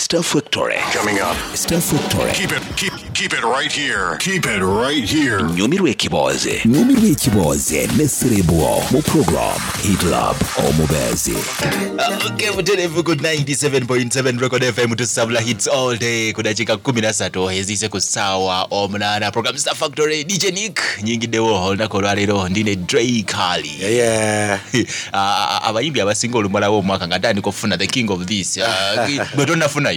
Star Factory. Coming up. Stuff Factory. Keep it, keep, keep it right here. Keep it right here. Nyumirwe kiboze. Nyumirwe kiboze nesiribuo mu program hit lab omubezi okay muterevu ku 97.7 record fm tusabula hits all day ku dakika 13 ezise ku ssaawa omunaana program Stuff factory dj nick nyingiddewo olunaku olwaleero ndine dre kali Yeah. Ah, abayimbi abasinga olumalawo omwaka nga tandika okufuna the king of this Uh, gwe tonafunayo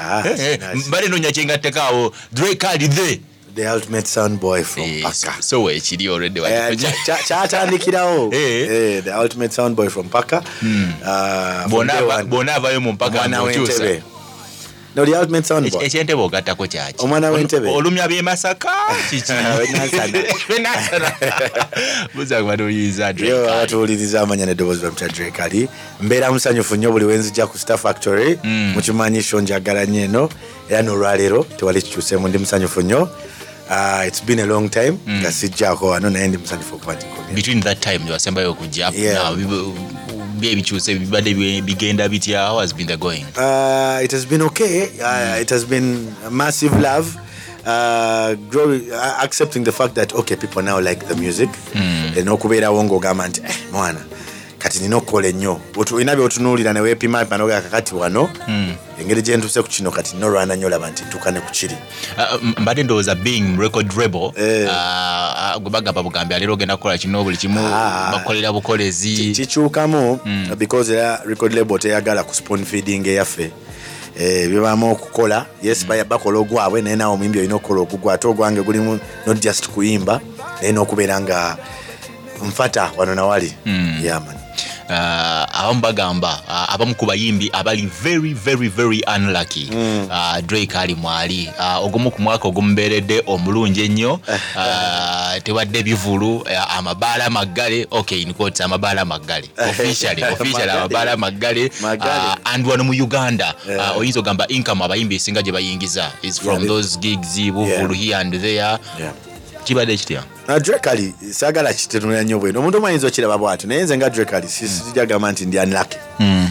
Ah, Eh, eh, nice. mbale nonya kyengattekaawo dre kali the The ultimate sound boy from Eh, Paka. so weekiri already Eh, wakikonya. cha- cha- kyatandikirawo Eh. Eh, the ultimate sound boy from Paka. Uh, from Bw'onaava- day one. bw'onaavayo mu mpaka Omwana ng'okyusa. Sound boy. ekyentebe ogattako kyaki? Omwana w'entebe. olumya kiki. Wenansana. buza banoyinza Yo, abatuwuliriza amanya neddoboozi bamutya drake ali. Mbeera musanyufu nnyo buli wenzijja ku star factory mukimanyisho njagala nnyo eno. Era n'olwaleero tewali kikyuseemu ndi musanyufu nnyo. Uh, it's been a long time nga sijjaako wano naye ndi musanyufu okuba ndikomye between that time newasembayo okujja Yeah. Byebikyuse bibadde bigenda bitya how has been the going Uh, it has been okay. Uh, it has been massive love. Uh, growing, uh, accepting the fact that okay, people now like the music. enokubeerawo ng'ogamba nti eh, mwana kati nina okukola ennyo. Olina byotunuulira ne weepima panoga kakati wano engeri gye ntuuse ku kino kati nina olwana nnyo olaba nti ntuuka ne ku kiri. Ah, m- mbadde ndowooza being record rebel Eh. ah, ah, gwe bagamba bugambye aleero ogenda kukola kino buli kimu Ah. bakolera bukolezi. Kikyukamu because era record label teyagala ku spoon feeding eyaffe Eh, byebamu okukola yes baya- bakola ogwabwe naye nawe omuyimbi olina okukola ogugwa ate ogwange gulimu not just kuyimba naye n'okubeera nga nfata wano nawali. Yaman Ah, abamu bagamba ah, abamu ku bayimbi abali very very very unlucky. Ah, drake ali mwali ogumu ku mwaka ogumubeeredde omulungi ennyo. Ah, tewadde bivulu ah, amabaala maggale okay in quotes amabaala maggale officially officially Maggale. amabaala maggale and wano mu uganda oyinza ogamba income abayimbi esinga gye bayingiza is from those gigs buvulu here and there kibadde kitya? Drake ali saagala kitenula nnyo bwene omuntu omu ayinza okiraba bwatyo naye nze nga drake ali sijagamba nti ndi unlucky.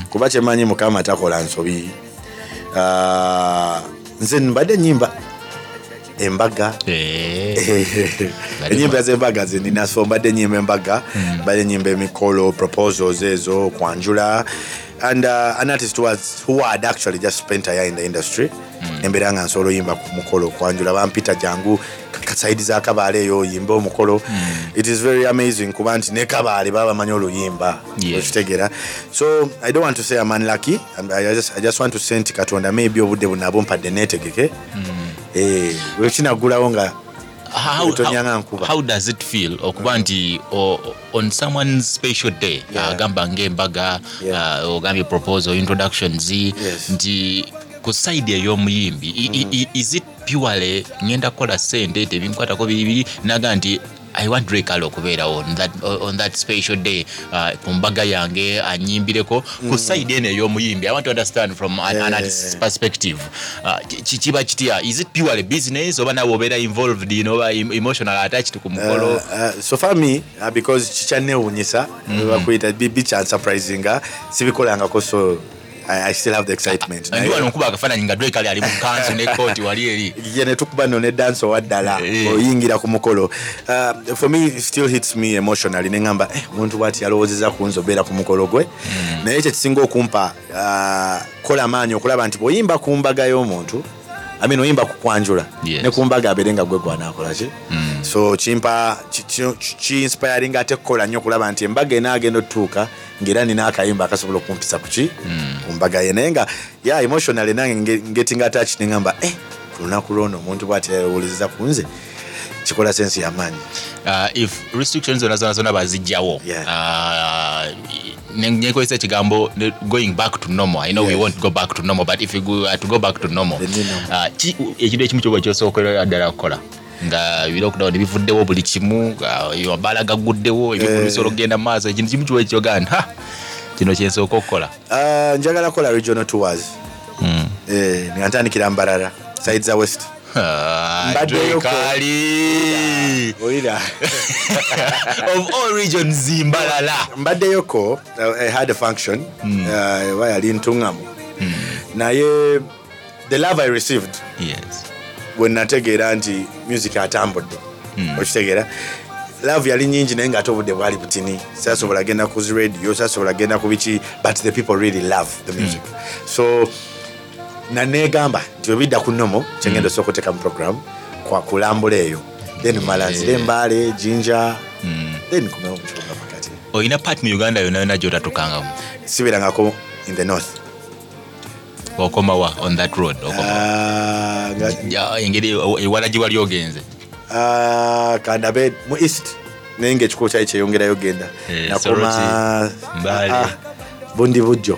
Kuba kyemanyi mukama takola nsobi. Ah, nze mbadde nyimba embaga. Eh. enyimba z'embaga zenina so mbadde nyimba embaga. Mbadde nyimba emikolo proposals ezo kwanjula. And uh, an artist was, who had actually just spent a year in the industry. Embeera nga nsobola oyimba ku mukolo kwanjula. Bampita jangu kasaidi za kabaale eyo oyimba omukolo. It is very amazing kuba nti ne kabaale baba bamanyi oluyimba okitegeera. So i don't want to say I'm unlucky I, just, i just want to say nti katonda maybe obudde bunabo mpadde neetegeke. Eh, wekinagulawo nga how, how, how does it feel? Okuba nti on someone's special day Yeah. agamba ngaembaga Yeah. uh, ogambye proposal introductions Yes. nti ku side ey'omuyimbi i- is it purely ngenda kukola sente tebinkwatako biribiri naga nti i want drekal okubeerawo on that, on that special day uh, ku mbaga yange anyimbireko ku side eno ey'omuyimbi. I want to understand from an, an artist's perspective. Uh, ki- ki- kiba kitya is it purely business oba nawe obeera involved you know, oba emotional attached ku mukolo? Uh, uh, so me uh, because kikyanewuunyisa bakuyita bikyansurprisinga sibikolangako so I, still have the excitement. Ali mu ne wali eri ne owaddala oyingira ku mukolo. Uh, for me it still hits me emotionally neŋamba eh, omuntu bwati yalowoozeza kunze obeera ku mukolo gwe. Naye kyekisinga okumpa uh, kola maanyi okulaba nti bw'oyimba ku mbaga y'omuntu Mean, oyimba ku kwanjula. Yes. ne ku mbaga abeere nga gwe gwanaakolaki so kimpa ki- ki- ki-inspiring ate kukola nnyo okulaba nti embaga enaagenda otutuuka ngaera nina akayimba akasobola okumpisa kuki ku mbaga ye. Naye nga ya emotionally nange nge- getting attached neŋamba eh, ku lunaku lwono omuntu bwati yawuliriza ku nze kikola sensi y'amaanyi uh, if restrictions zona zona zona bazijjawo uh, nyekozesa ekigambo going back to normal. I know we Yes. won't go back to normal but if we go, uh, to go back to normal uh, ki- ekintu ekimu kyoba kyosookera ddala kukola nga ebirokudawo bivuddewo buli kimu amabaala gaguddewo ebintu bisobola okugenda mu maaso ekintu kimu kiwa ekyogaa nti kino kyensooka okukola. Njagala kukola regional tours. Eh, nga ntandikira mbarara side za west Ah, of all regions mbalala. Mbaddeyoko uh, I had a function. Uh, yali naye the love i received yes. bwe nategeera nti music atambudde Hmm. okitegeera love yali nyingi naye ngaate obudde bwali butini. Sasobola genda ku zi radio sasobola genda ku biki but the people really love the music. So naneegamba nti webidda ku nomo kyengenda osobola okuteeka mu program kulambula eyo. Then mala nzire embaale jinja then komeo mukibuga pakati olina part mu uganda yonna yonna gyotatukangamu sibeerangako in the north. Okomawa on that road Ah, engeri ewala gye wali ogenze. Ah, kandabe mu east naye ngaekikubo kyali kyeyongerayo genda. Eh, nakoma. Ah, bundi bujjo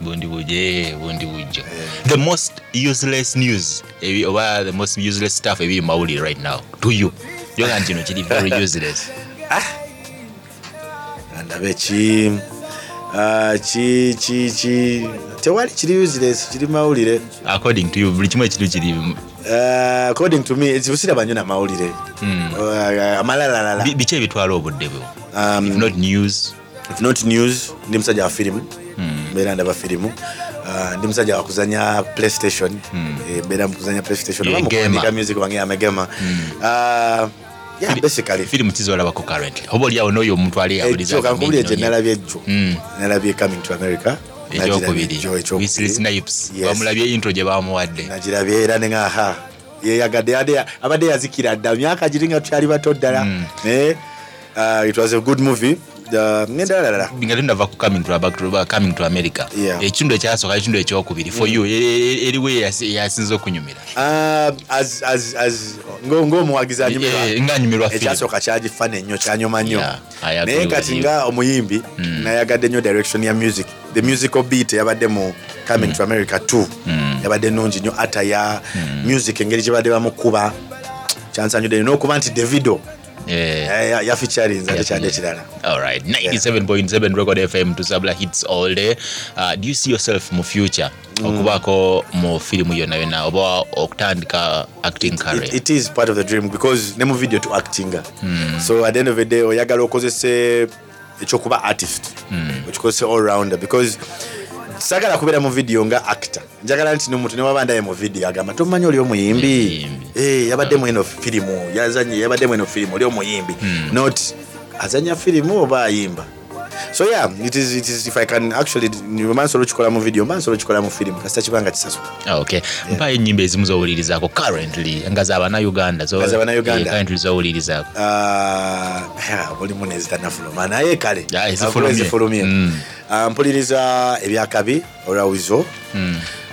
bundi buje bundi bujjo the most useless news oba the most useless stuff ebiri mawulire right now to you. Yoga nti kino kiri very useless. Ki ah, ki ki ki. Tewali kiri useless kiri mawulire. According to you buli kimu ekitu kiri Ah, according to me busiraba nnyo na mawulire. Ah, amalalalala bi- biki ebitwala obudde bwe? Um, if not news. if not news ndi musajja wa firimu. Hmm. Mbeera ndaba firimu Ah, ndi musajja wakuzanya playstation. Eh, mbeera mukuzanya playstation. Yeah, oba mukuandika gamer. music wange amegema Ah, firimu kizolabako currently. Oba oliawo n'oyo omuntu ali gye nalabye ejjo nalabye coming to america. Ekyokubiri Nagirabye ejjo, Wesley ekyokubiri. Snipes. Yes. bamulabye intro gye bamuwadde nagirabye era neŋaha yeyagadde abadde yazikira dda. Myaka giringa tukyali bato ddala. Mm. naye ah, it was a good movie Ah, ngendalalala nga tunava ku coming to, america. Ekitundu ekyasooka ekitundu ekyokubiri. For you e- e- eriwo eyasi- eyasinza okunyumira. Ngo- ng'omuwagizi anyumirwa. Eh, ng'anyumirwa firimu. ekyasooka kyagifana ennyo kyanyuma nnyo. Naye kati you. nga omuyimbi nayagadde nnyo direction ya music. The musical beat yabadde mu coming to america 2 yabadde nungi nnyo ataya music engeri gye badde bamukuba. Kyansanyudde n'okuba nti davido Eh, yaficharinza Yeah, tekyadde yeah. kirala Alright, 97.7 Record FM tusabula hits all day. Uh, do you see yourself mu future? Okubaako mu filimu yonayona oba okutandika acting career? It, it is part of the dream because ne mu video to actinga. So at the end of the day oyagala okozese ekyokuba artist okikozese all rounder because sagala kubeera mu video nga actor. Njagala nti nomuntu newaba ndaye mu video agamba tomanyi oli omuyimbi? Muyimbi. Eh, yabaddemu eno firimu yazanye yabaddemu eno firimu oli omuyimbi. Not azanya firimu oba ayimba so yeah it is, it is if i can actually mba nsobola okikola mu video mba nsobola okikola mu firimu kasita kibanga kisasula Ah, okay. Mpayo ennyimba ezimu zowulirizaako currently nga zabannauganda Nga z'Abannayuganda. Eh, currently zowulirizaako Ah, mulimu nezitanafuluma naye kale. Ezifulumye Mm. Ah, mpuliriza ebyakabi olwa wizo.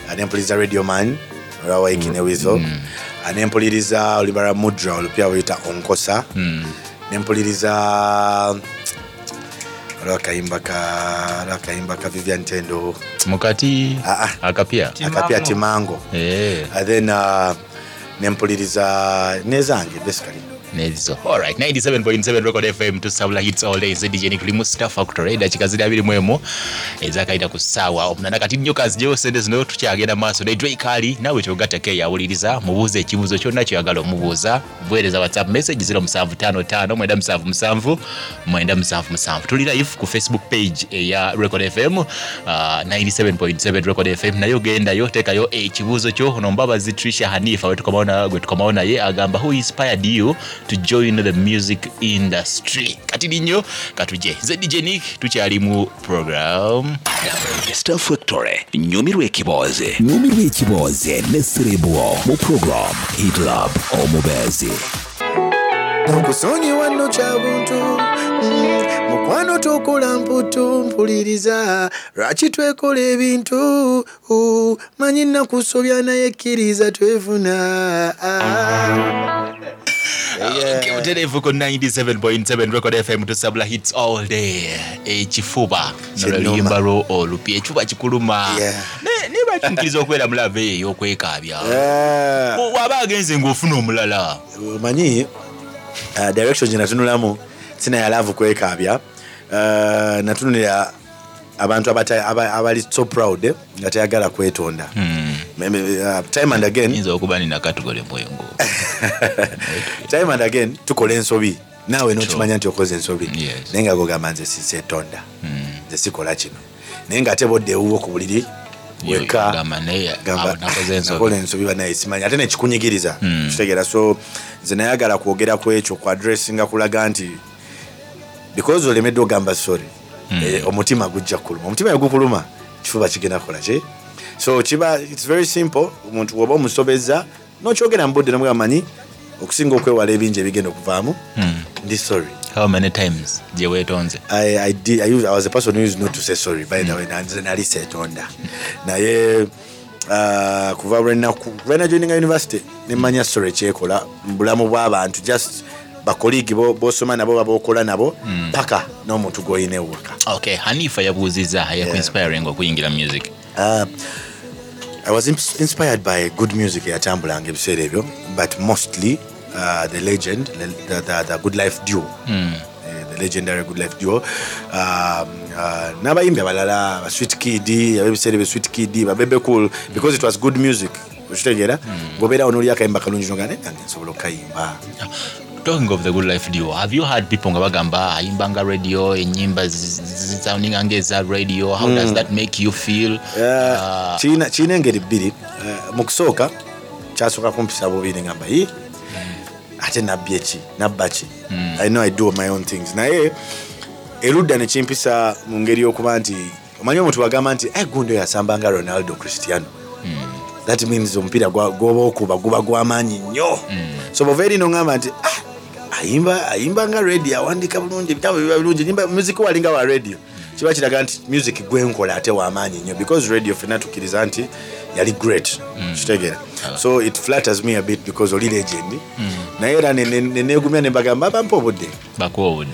Ah, ne mpuliriza radio man olwa waikine wizo. Ah, ne mpuliriza olibara mudra olupya luyita onkosa. Ne mpuliriza olwakayimba ka olwakayimba ka vivian tendo. Mukati Ah, ah. akapya akapya timango. Eh, Ah, then ah, ne mpuliriza nezange basically nezo alright 97.7 record fm tusabula hits all day. Zdjn tuli mu star factory edakika ziri abiri mu emu ezakayita ku ssaawa omunana kati nnyo kazijewo zino tukyagenda maaso ne drake ali nawe kyogateko eyawuliriza mubuuza ekibuuzo kyonna kyoyagala omubuuza buweereza whatsapp message 0755 mwenda musanvu musanvu mwenda musanvu musanvu tuli live ku facebook page eya record fm uh, 97.7 record fm naye ogendayo teekayo ekibuuzo kyo ono trisha hanifa. Gwe naye agamba who inspired you to join the music industry. Kati linyo katuje zdj nick tukyali mu program. Star factory nyumirwa ekibooze nyumirwa ekibooze ne cerebro mu program hitlab omubeezi okusonyiwa nno kya buntu Mm, mukwano tokola mputu mpuliriza. Lwaki twekola ebintu Uh, manyi nakusobya naye kkiriza twefuna Ah. Okay, ku 97.7 record fm tusabula hits all day. Ekifuba Kinnuma. noluyimba lwo olupya ekifuba kikuluma Yeah. Ne- ne okubeera mulava eyo ey'okwekaabya Ah. waba agenze ng'ofuna omulala omanyi uh, direction gye natunulamu sinayalavu kwekaabya natunulira abantu abali so proud eh, nga teyagala kwetonda. Me- uh, time and again time and again tukola ensobi. Naawe nokimanya nti okoze ensobi. Naye nga gogamba nze sisetonda nze sikola kino. Naye nga ate bodde ewuwo ku buliri weka gamba naye gamba, awo nakoze "Ah, ensobi. banaye simanyi. Ate nekikunyigiriza kitegeera. So nze nayagala kwogera ku ekyo ku addressinga kulaga nti because olemedde ogamba sorry omutima gujja kuluma. Omutima yegukuluma kifuba kigenda kukola ki? So kiba its very simple. Omuntu woba omusobeza nokyogera mubudde nomwamanyi okusinga okwewala ebingi ebigenda okuvaamu? Ndi sorry. How many times gye weetonze? I, I, did, I, used, I was a person who used not to say sorry. By the way nanze nali seetonda. Naye uh, kuva lwenaku kuva najoininga university nemanya sorry kyekola. Mu bulamu bw'abantu just bakoligi bosoma nabo babokola nabo paka n'omuntu gwoyina ewaka okay hanifa yabuuziza yakuinspiring okuyingira music. Uh, I was inspired by good music eyatambulanga ebiseera ebyo but mostly uh, the legend the, the, the, good life duo. Mm. the legendary good life duo. Um, uh, n'abayimbi abalala basweet kid abebiseera ebyo sweet kid babebe cool because it was good music. Okitegeera? Ngobeerawo n'oli kalungi nogaa nsobola okukayimba talking of the good life duo have you had people nga bagamba ayimbanga radio enyimba zisoundinga ngeza radio how does that make you feel? Uh, kirina kirina engeri bbiri. Uh, mu kusooka kyasooka kumpisa bubiri ngamba yi ate nabbi eki nabba ki? I know i do my own things. Naye erudda nekimpisa mu ngeri y'okuba nti omanyi omuntu bagamba nti "Eh, gundi oyo asamba nga ronaldo cristiano. That means omupiira gwa- gwoba okuba guba gwamaanyi nnyo. So bova eri nongamba nti "Ah, ayimba ayimba nga radio awandika bulungi ebitabo biba birungi nyimba music walinga wa radio. Kiba kiraga nti music gwenkola ate wamaanyi nnyo because radio fena tukkiriza nti yali great kitegeera so it flatters me a bit because oli legend. Naye era ne- ne- bakuwa obudde.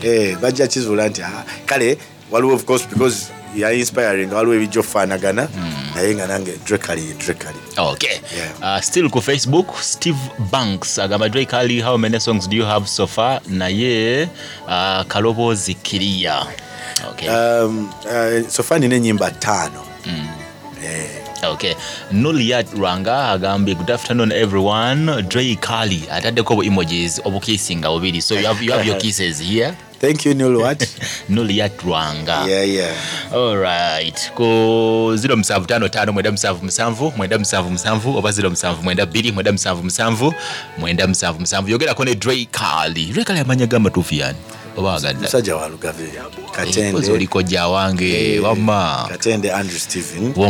Eh, bajja kizuula nti "Ah, kale waliwo of course because ya inspiring waliwo ebijja okufaanagana naye nga nange drekali drekali okay. Yeah. uh, still ku facebook steve banks agamba drake ali how many songs do you have so far? Naye uh, kaloboozi kiriya okay. um, uh, sofa nina enyimba Yeah. okay. Nuliat rwanga agambye good afternoon everyone. Dray kali ataddeko emojis obukisinga bubiri so you have, you have your kisses here thank you nulwat nulyatwanga yeah, yeah. alright ku ziro musanvu oba ziro musanvu mwenda bbiri mwenda musanvu musanvu mwenda yani obaagamusajja walugave katendeoliko gyawange wamma.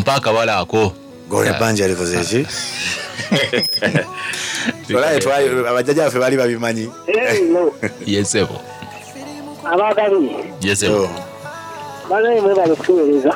Akabala ako. Golabanja likoze eki babimanyi. Yesebo abagabi yesebo So, banaye mwebale kutuweereza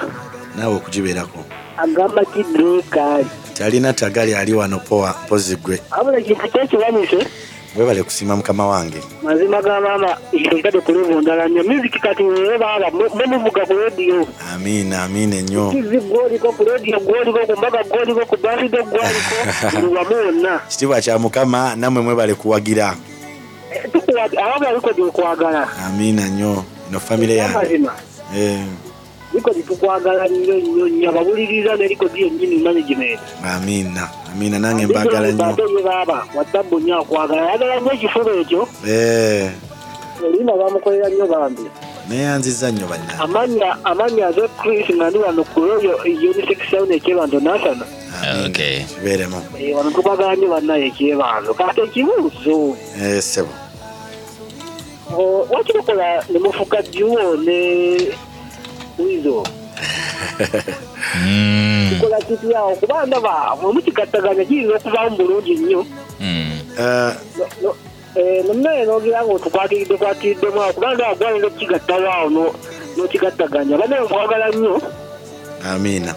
naawe okugibeerako. Agamba kidrekaali talina tagali ali wano poa mpozi gwe abula ekintu kyekiranyise webale kusiima mukama wange. Mazima ga maama ekitade kulevu ndala nnyo musiki kati wewe baaba memuvuga ku rediyo amiina amiina ennyo. Tivi gwoliko ku rediyo gwoliko ku mbaga gwoliko ku baside gwoliko. Buli wamu wonna kitiibwa kya mukama nammwe mwebale kuwagira ababa likodi okwagala amiina nnyo. No famire yange. Amazima. Eh, tukwagala nnyo nnyo nnyo. Abawuliriza ne likodi yennyini management. Amiina amiina nange mbagala nnyo. Baaba. Wadabbu nnyo akwagala ayagala nnyo ekifuba ekyo. Eh, olina bamukolera nnyo bambi. Neyanziza nnyo banna. Amanya amanya aze chris nga ndi wano ku royo unisex sound ekyebanto nasana kibeeremu. Eh, wano tubagala nnyo bannaye ekyebanto kati ekibuuzo. Eh, ssebo. O- wakirokola ne mufuka juwo ne wizo kikola kityawo kuba ndaba mwemukigattaganya kiyinza okuvaamu bulungi nnyo. Eh, No- no- eh, nonaye nogira nga otukwatiridde kwatiriddemu awo kuba ndaba gwayinza okukigattawaawo no- n'okigattaganya banaye mwagala nnyo? Amiina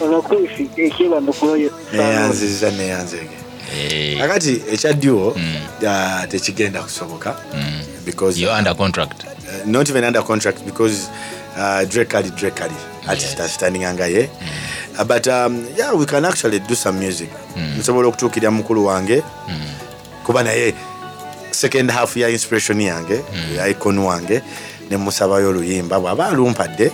ono chris ekyebanto ku royo neyanziza neyanzege Eh, kakati ekyaddiwo Mm. tekigenda kusoboka mm. Because you're under contract. uh, not even under contract because uh, Drake Ali Drake Ali artist Yes. standing angaye uh, but um, yeah we can actually do some music. Nsobola okutuukirira mukulu wange. Kuba naye second half ya inspiration yange ya icon wange nemusabayo oluyimba bw'aba alumpadde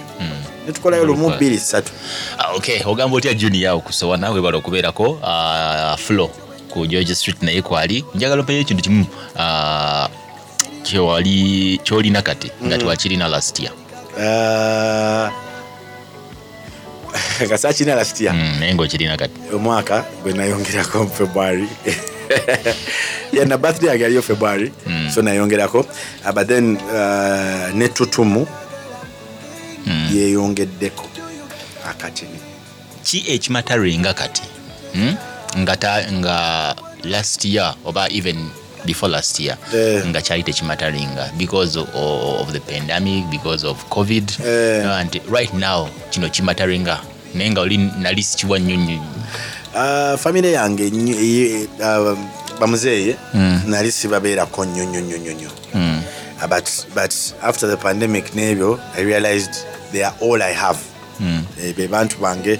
netukolayo lumu bbiri ssatu. Ah, okay. Ogamba otya junior okusowa nawe bala okubeerako uh, flo ku george street naye kwali. Njagala mpeyo ekintu kimu kyewali kyolina kati nga tewakirina last year? Uh, nga saakirina last year. Mm, naye ngaokirina kati. Omwaka gwe nayongerako mu february. Na birthday yange yaliyo february so nayongerako. Uh, but then uh, netutumu yeyongeddeko akatini ki ekimataringa kati? Hmm? nga last year oba even before last year. Yeah. nga kyali tekimataringa because of, of the pandemic because of covid. Eh. and right now kino kimataringa naye nga oli nali sikiwa nnyo nnyo uh, famire yange uh, bamuzeeye nali sibabeerako nnyo nnyo nnyo nnyo nnyo Uh, but, but after the pandemic n'ebyo i realized they are all i have. Mm. be bantu bange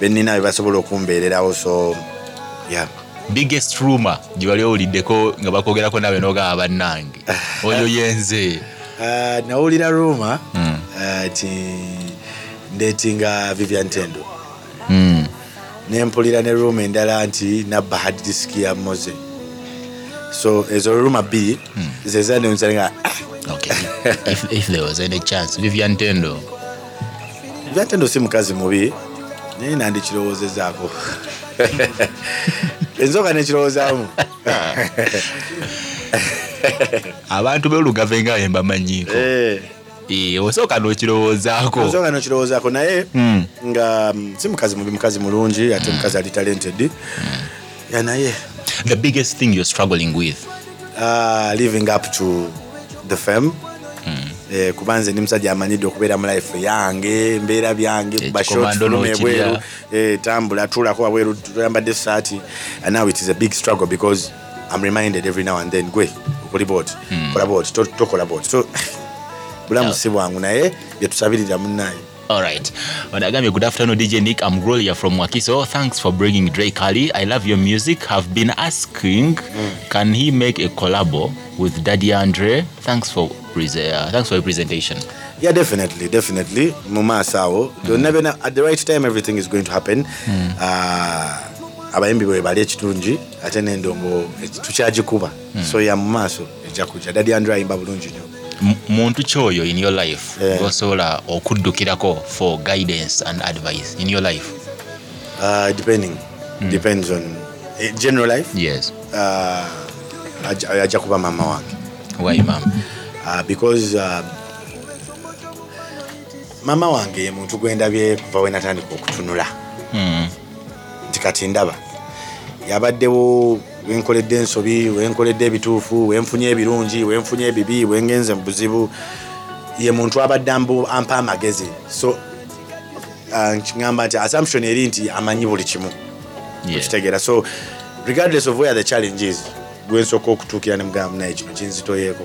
benina be basobola okumbeererawo so yeah biggest rumor gye wali owuliddeko nga bakwogerako nawe nogaba bannange oyo yenze Uh, nawulira ruma ti ndeetinga vivian tendo. Nempulira ne ruma endala nti nabba hard disk ya moze so ezo ruma bbiri zezanensalinga okay. if, if there was any chance. Vivian tendo. Vivian tendo si mukazi mubi naye nandikirowoozezaako ensooka nekirowoozaamu abantu belugave nga embamanyiiko Eh. Osooka n'okirowoozaako. Nsooka nokirowoozaako naye nga mm, si mukazi mubi mukazi mulungi ate mukazi ali talented. Ya naye. The biggest thing you're struggling with? Uh, living up to the fam Eh, kuba nze ndi musajja amanyidde okubeera mu life yange mbeera byange Eh, film n'okirya. ebweru eh, tambula tuulako wabweru tuyambadde saati and now it is a big struggle because i'm reminded every now and then gwe okuli booti kola booti to- tokola booti so bulamu si bwangu naye byetusabirira munnaye All right. When I good afternoon, DJ Nick. I'm Gloria from Wakiso. Thanks for bringing Drake Kali. I love your music. Have been asking, can he make a collabo with Daddy Andre? Thanks for prese- uh, thanks for your presentation. yeah definitely definitely mu maaso awo Never know, at the right time everything is going to happen Ah, abayimbi bwe bali ekirungi ate n'endongo tukyagikuba so ya mu maaso ejja kujja dadi andre ayimba bulungi nnyo muntu kyoyo in your life Yeah. gwosobola okuddukirako for guidance and advice in your life? Uh, depending. Depends on eh, general life? Yes. Uh, ajja kuba maama wange why mam uh, because uh, maama wange ye muntu gwendabye kuva we natandika okutunula. Mm. nti kati ndaba yabaddewo wenkoledde ensobi wenkoledde ebituufu wenfunye ebirungi wenfunye ebibi wengenze mu buzibu. Ye muntu abadde ampa amagezi. So uh, nkigamba nti assumption eri nti amanyi buli kimu okitegeera so regardless of where the challenge is gwensooka okutuukira ne mugamba naye kino kinzitoyeeko.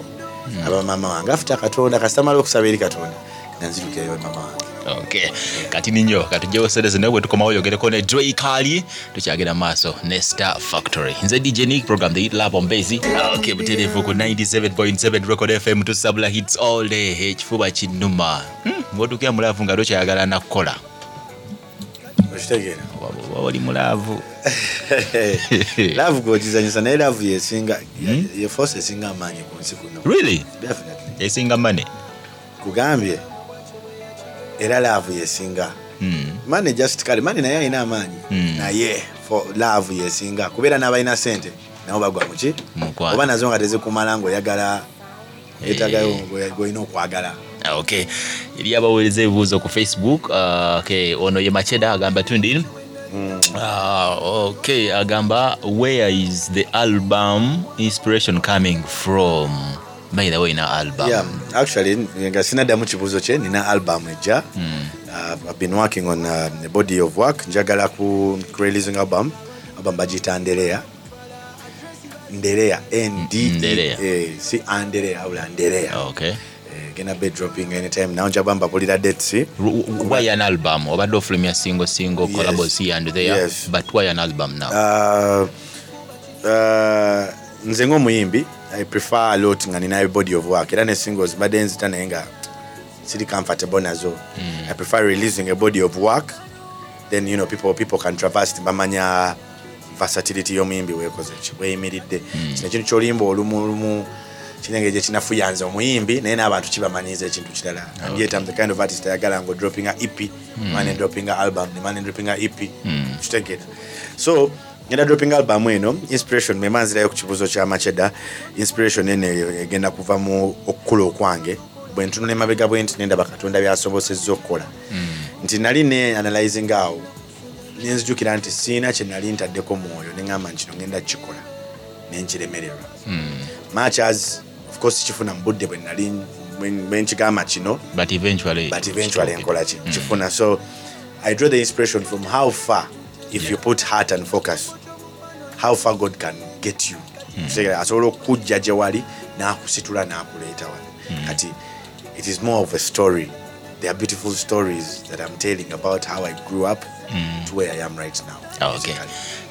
Abamama wange afuta katonda kasitamala okusaba eri katonda nanzirukirayo mama wange okay kati ninyo katujjewo sedese naye bwe tukomawo oyogereko ne Dre Kali tukyagenda maaso ne Star Factory. Nze DJ Nick program the hit lab base okay butereevu ku 97.7 record fm tusabula hits all day. Ekifuba kinnuma hmm, ng'otuukira mulaavu nga tokyayagala nakukola okitegeera oba oli mulaavu laavu gwogizanyisa naye laavu yesinga ye force esinga amaanyi ku nsi kuno really? Esinga mane kugambye era laavu yesinga Hmm. mane just kale mane naye alina amaanyi. Naye for laavu yesinga kubeera n'abalina sente nabo bagwa muki oba nazo nga tezikumala ngaoyagala etagayo golina okwagala. Okay. Eri abaweereza ebibuuzo ku facebook okay ono ye macheda agamba tundi uh, okay agamba where is the album inspiration coming from by the way na album. Yeah actually nga sinaddamu che nina album ejja uh, i've been working on uh, a body of work. Njagala ku releasing album album bagiyita ndereya ndereya nd Ndereya. si andereya wabula ndereya okay. Gena be dropping anytime now. Njagamba mbapulira dates why an album? Obadde ofulumya single single Yes. collabos here and there Yes. but why an album now? Uh, uh, nze ng'omuyimbi i prefer a lot nga ninayo body of work. Era ne singles badde nzita naye nga siri comfortable nazo. I prefer releasing a body of work then you know people, people can traverse bamanya versatility y'omuyimbi weekoze ki mm. kino kintu kyolimba olumu lumu kinenge gye kinafuyanza omuyimbi naye n'abantu kibamanyiza ekintu kirala. Okay. I'm the kind of artist ayagala ngo dropping a ep mane dropping a album nemane dropping a ep kitegeera so ngenda dropping album eno inspiration mema nzirayo ku kibuuzo kya macheda. Inspiration eno eyo egenda kuva mu okukula okwange. Bwe ntunula emabega bwe nti nendaba katonda byasobosezza okukola. Nti nali ne analyzing awo nenzijukira nti siina kye nali ntaddeko mwoyo neŋŋamba nti kino ngenda kukikola nenkiremererwa much as of course kifuna mu budde bwe nali bwe- bwe nkigamba kino but eventually but eventually nkola ki kifuna. So i draw the inspiration from how far if you put heart and focus how far god can get you. Kitegeera, asobola okujja gye wali n'akusitula n'akuleeta wali. Kati it is more of a story. There are beautiful stories that i'm telling about how i grew up to where i am right now Ah, okay.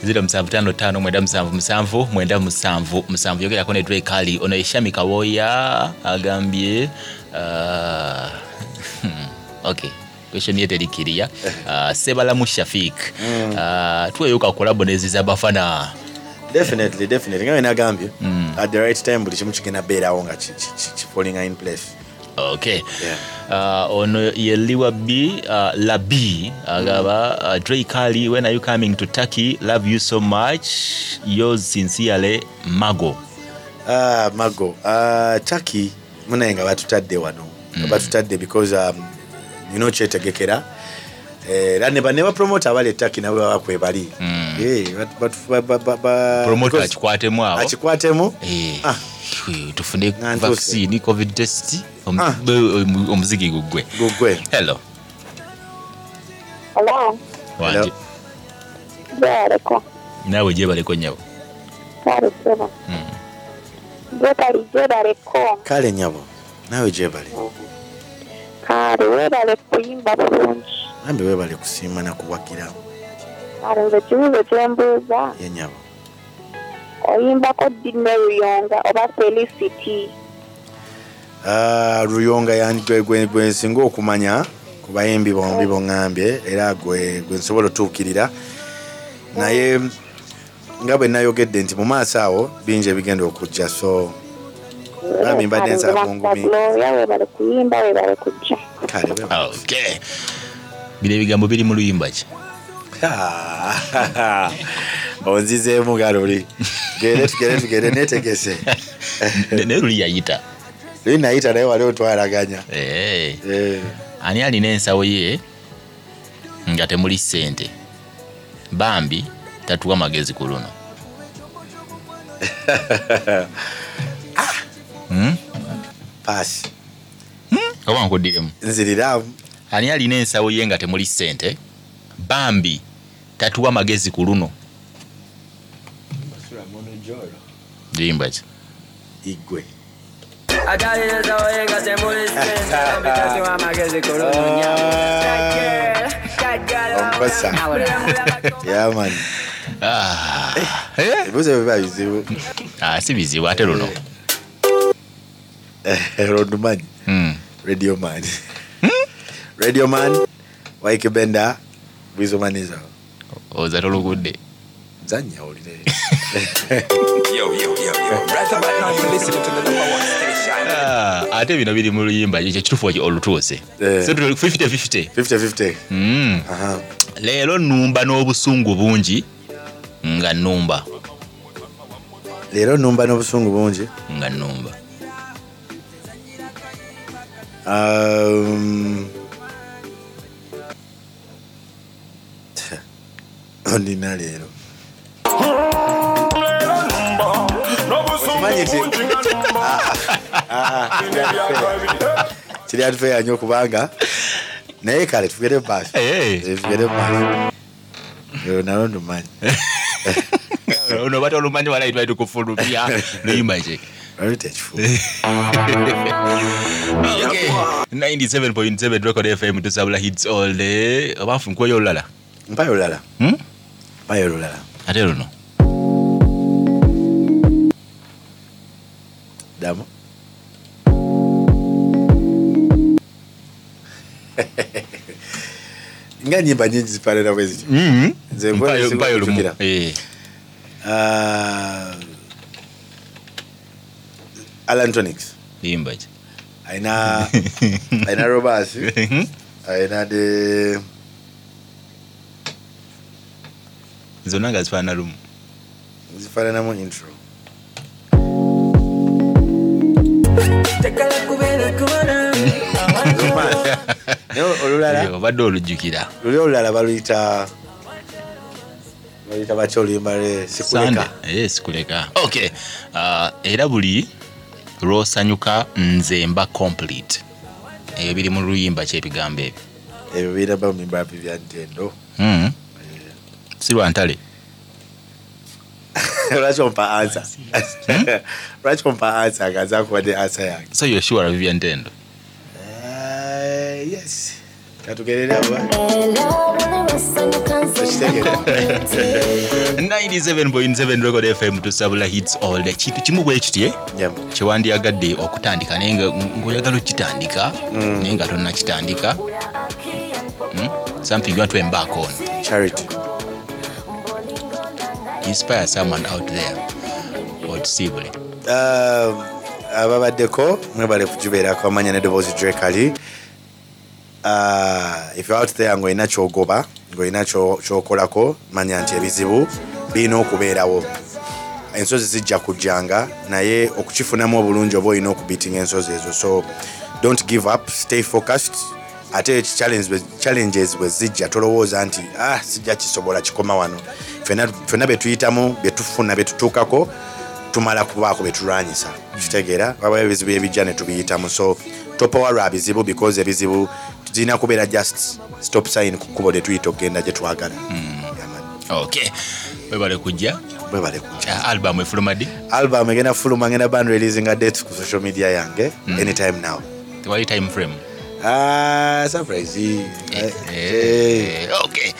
ziro musanvu tano tano mwenda musanvu musanvu mwenda musanvu musanvu yogerako ne Drake ali ono yeshami kawoya agambye uh, okay question ye terikiriya uh, sebalamu shafik uh, tuweyoka kolabo neziza bafana. Definitely definitely. Nga wenagambye at the right time buli kimu kigenda beerawo nga ki- ki- ki- kifalinga in place. Okay. Uh, ono ye liwa b. Uh, labi agaba uh, Drake kali when are you coming to turkey? Love you so much. Yours sincerely mago. Ah, mago. Ah, taki munaye nga batutadde wano. Nga batutadde because um, nina okyetegekera Eh, era ne ba- ne bapromota abali etaki nabo baba kwebali Eh, bat- bat- ba- ba- ba- ba- promoter because- akikwatemu Eh, Ah. tufune vaccine covid test Ah. omuzigi gugwe. Gugwe. Hello. Wanje. Naawe gyebaleko nyabo kale sebo gyebali gyebaleko kale nyabo naawe gyebale kale weebale kuyimba bulungi. Nambe webale kusiima nakuwagira kale nze kibuuzo kyembuuza. Ye nyabo oyimbako dine ruyonga oba felicity Ah, ruyonga yan- gwe- nsinga okumanya ku bayimbi bombi boŋŋambye era gwe nsobola otuukirira. Naye nga bwe nayogedde nti mu maaso awo bingi ebigenda okujja so Nami mbadde gloria weebale kuyimba weebale kujja. Bino ebigambo biri mu luyimba ki? Ah, onzizeemu galuli tugende tugende tugende netegese. Ne- naye luli yayita. Luli nayita naye wali otwalaganya. Eh, Eh, ani alina ensawo ye nga temuli ssente? Bambi tatuwa magezi ku luno? paasi oba nkuddiremu nziriramu ani alina ensawo ye nga temuli ssente? Bambi tatuwa magezi ku luno. Luyimba ki? Igwe. Akaliriza oyenga temuli sente mbitatuwa amagezi ku luno. Omukosa. yamani Ah, eh? ebibuzo biba bizibu. Ah, si bizibu ate luno rondumanyi Hmm. radio man. Radio man waikibenda bwizomaniza oza tolugudde zanya olire Ah, ate bino biri mu luyimba ekyo kitufu olutuuse Eh. So tuli 50-50 50-50 Mm. Aha. leero nnumba n'obusungu bungi nga nnumba leero numba n'obusungu bungi. Nga nnumba Um, ondina leero Okimanyi nti- Ah, ah, kiri atufeya nnyo kubanga naye kale tugere maaso Eh. Eh, tugere maaso Eyo nalo ndumanyi. Ono bata olumanyi walayi twali lwali tekifu 97.7 record fm tusabula hits all day. Oba nfunkuoyo olulala mpayo olulala Hmm? mpayo olulala ate luno damu nga nyimba nyingi zifanana bwe zityo Nze Mpayo- lumu. okujjukira. Eh. Ah, alantonix yimba ki ayina ayina robas ayina de zonna nga zifaanana lumu zifaananamu intro Tekala kubeera kubona. naye olulala. Eh, obadde olujjukira. Luli olulala baluyita baluyita batya oluyimba lwe sikuleka. Sunday. Eh, sikuleka. Okay. Uh, era buli lwosanyuka nze mba complete. Ebyo biri mu luyimba kyebigambo ebyo. Ebyo biraba mu mimbapi bya ntendo mm. si lwantale lwaki ompa ansa lwaki ompa ansa nga zakubadde ansa yange. So you're sure of bya ntendo Eh, yes 97.7 record fm tusabula hits all day. Kintu kimu bwe kitye Yep. kyewandiyagadde okutandika naye nga ngaoyagala okitandika naye nga tonnakitandika Mm? something you want to embark on. Charity. Inspire someone out there. Otusibule Um, ababaddeko mwebale kugibeerako amanya nedoboozi drekali if you're out there ngaolina kyogoba ngaolina kyo- kyokolako manya nti ebizibu birina okubeerawo. Ensozi zijja kujjanga naye okukifunamu obulungi oba olina okubitinga ensozi ezo. So don't give up stay focused. Ate challenges bwe zijja tolowooza nti ah sijja kisobola kikoma wano. Ffenna betuyitamu byetufuna byetutuukako tumala kubaako betulwanyisa kitegeera wabayo ebizibu ebijja ne tubiyitamu. So topowa lwa bizibu because ebizibu tulina kubeera just stop sign ku kkubo lyetuyita okugenda gye twagala. Okay webale kujja? Webale ku Uh, album efulumadi? Album egenda fuluma ngenda band releasinga date ku social media yange anytime now. Tewali time frame? Ah, surprise. Eh, eh. Eh, okay